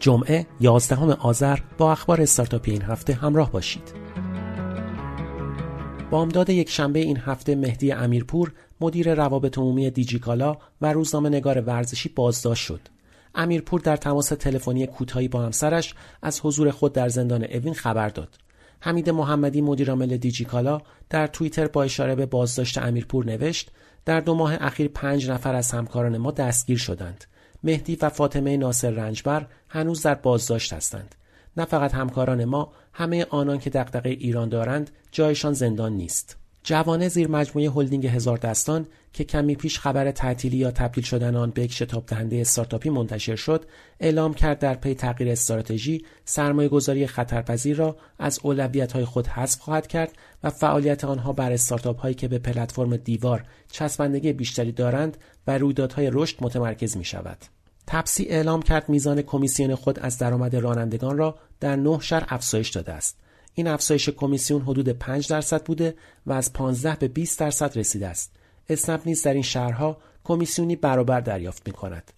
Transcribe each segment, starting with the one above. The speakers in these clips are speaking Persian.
جمعه 11 آذر با اخبار استارتاپی این هفته همراه باشید. بامداد یک شنبه این هفته مهدی امیرپور مدیر روابط عمومی دیجیکالا و روزنامه نگار ورزشی بازداشت شد. امیرپور در تماس تلفنی کوتاهی با همسرش از حضور خود در زندان اوین خبر داد. حمید محمدی مدیرعامل دیجیکالا در توییتر با اشاره به بازداشت امیرپور نوشت در دو ماه اخیر پنج نفر از همکاران ما دستگیر شدند. مهدی و فاطمه ناصر رنجبر هنوز در بازداشت هستند. نه فقط همکاران ما همه آنان که دغدغه ایران دارند جایشان زندان نیست. جوانه زیر مجموعه هلدینگ هزار دستان که کمی پیش خبر تعطیلی یا تبدیل شدن آن به یک شتاب دهنده استارتاپی منتشر شد اعلام کرد در پی تغییر استراتژی سرمایه گذاری خطرپذیر را از اولویت های خود حذف خواهد کرد و فعالیت آنها بر استارتاپ هایی که به پلتفرم دیوار چسبندگی بیشتری دارند و رویدادهای رشد متمرکز می شود. تپسی اعلام کرد میزان کمیسیون خود از درآمد رانندگان را در نه شهر افزایش داده است. این افزایش کمیسیون حدود 5 درصد بوده و از 15 به 20 درصد رسیده است. اسنپ نیز در این شهرها کمیسیونی برابر دریافت می کند.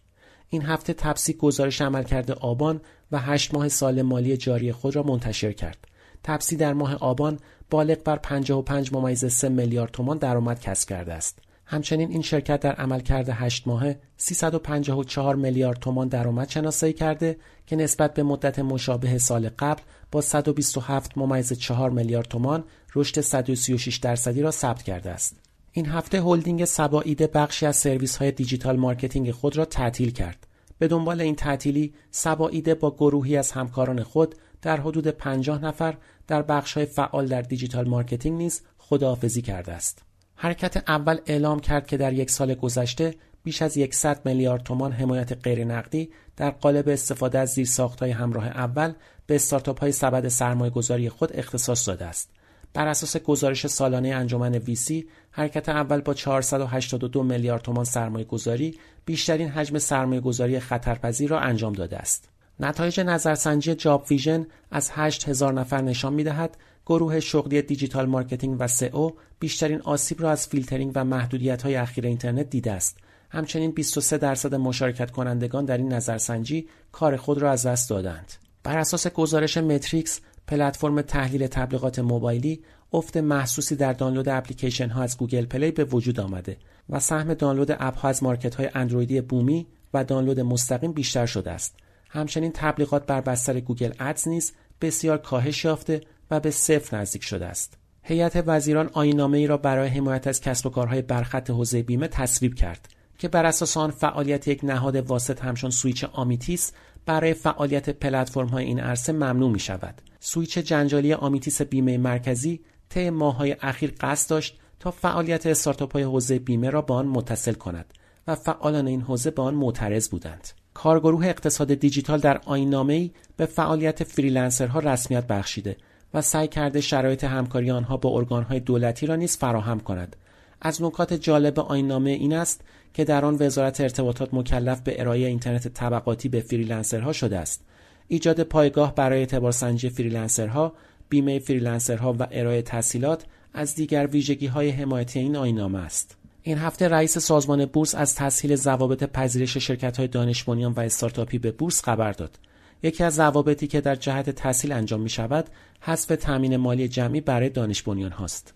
این هفته تپسی گزارش عملکرد آبان و هشت ماه سال مالی جاری خود را منتشر کرد. تپسی در ماه آبان بالغ بر 55 ممیز 3 میلیارد تومان درآمد کسب کرده است. همچنین این شرکت در عملکرد 8 ماهه 354 میلیارد تومان درآمد شناسایی کرده که نسبت به مدت مشابه سال قبل با 127 ممیز 4 میلیارد تومان رشد 136 درصدی را ثبت کرده است. این هفته هلدینگ صباایده بخشی از سرویس های digital marketing خود را تعطیل کرد. به دنبال این تعطیلی صباایده با گروهی از همکاران خود در حدود 50 نفر در بخش های فعال در digital marketing نیز خداحافظی کرده است. حرکت اول اعلام کرد که در یک سال گذشته بیش از 100 میلیارد تومان حمایت غیرنقدی در قالب استفاده از زیرساختهای همراه اول به استارتاپ های سبد سرمایه گذاری خود اختصاص داده است. بر اساس گزارش سالانه انجمن VC حرکت اول با 482 میلیارد تومان سرمایه گذاری بیشترین حجم سرمایه گذاری خطرپذیر را انجام داده است. نتایج نظرسنجی JobVision از 8000 نفر نشان می دهد گروه شغلی digital marketing و سئو بیشترین آسیب را از فیلترینگ و محدودیت های اخیر اینترنت دیده است. همچنین 23 درصد مشارکت کنندگان در این نظرسنجی کار خود را از دست دادند. بر اساس گزارش متریکس پلتفرم تحلیل تبلیغات موبایلی افت محسوسی در دانلود اپلیکیشن ها از Google Play به وجود آمده و سهم دانلود اپ ها از market های اندرویدی بومی و دانلود مستقیم بیشتر شده است. همچنین تبلیغات بر بستر Google Ads نیز بسیار کاهش یافته و به صفر نزدیک شده است. هیئت وزیران آیین‌نامه‌ای را برای حمایت از کسب و کارهای برخط حوزه بیمه تصویب کرد که بر اساس آن فعالیت یک نهاد واسط همچون سویچ آمیتیس برای فعالیت پلتفرم های این عرصه ممنوع می شود. سویچ جنجالی آمیتیس بیمه مرکزی طی ماههای اخیر قصد داشت تا فعالیت استارتاپ های حوزه بیمه را با آن متصل کند و فعالان این حوزه به آن معترض بودند. کارگروه اقتصاد دیجیتال در آیین‌نامه‌ای به فعالیت freelancer ها رسمیت بخشیده و سعی کرده شرایط همکاری آنها با ارگانهای دولتی را نیز فراهم کند. از نکات جالب آیین‌نامه این است که در آن وزارت ارتباطات مکلف به ارائه اینترنت طبقاتی به freelancer ها شده است. ایجاد پایگاه برای اعتبارسنجی freelancer ها، بیمه freelancer ها و ارائه تسهیلات از دیگر ویژگی های حمایتی این آینامه است. این هفته رئیس سازمان بورس از تسهیل ضوابط پذیرش شرکت های دانش و استارتاپی به بورس خبر داد. یکی از ضوابطی که در جهت تحصیل انجام می شود حذف تامین مالی جمعی برای دانش هاست.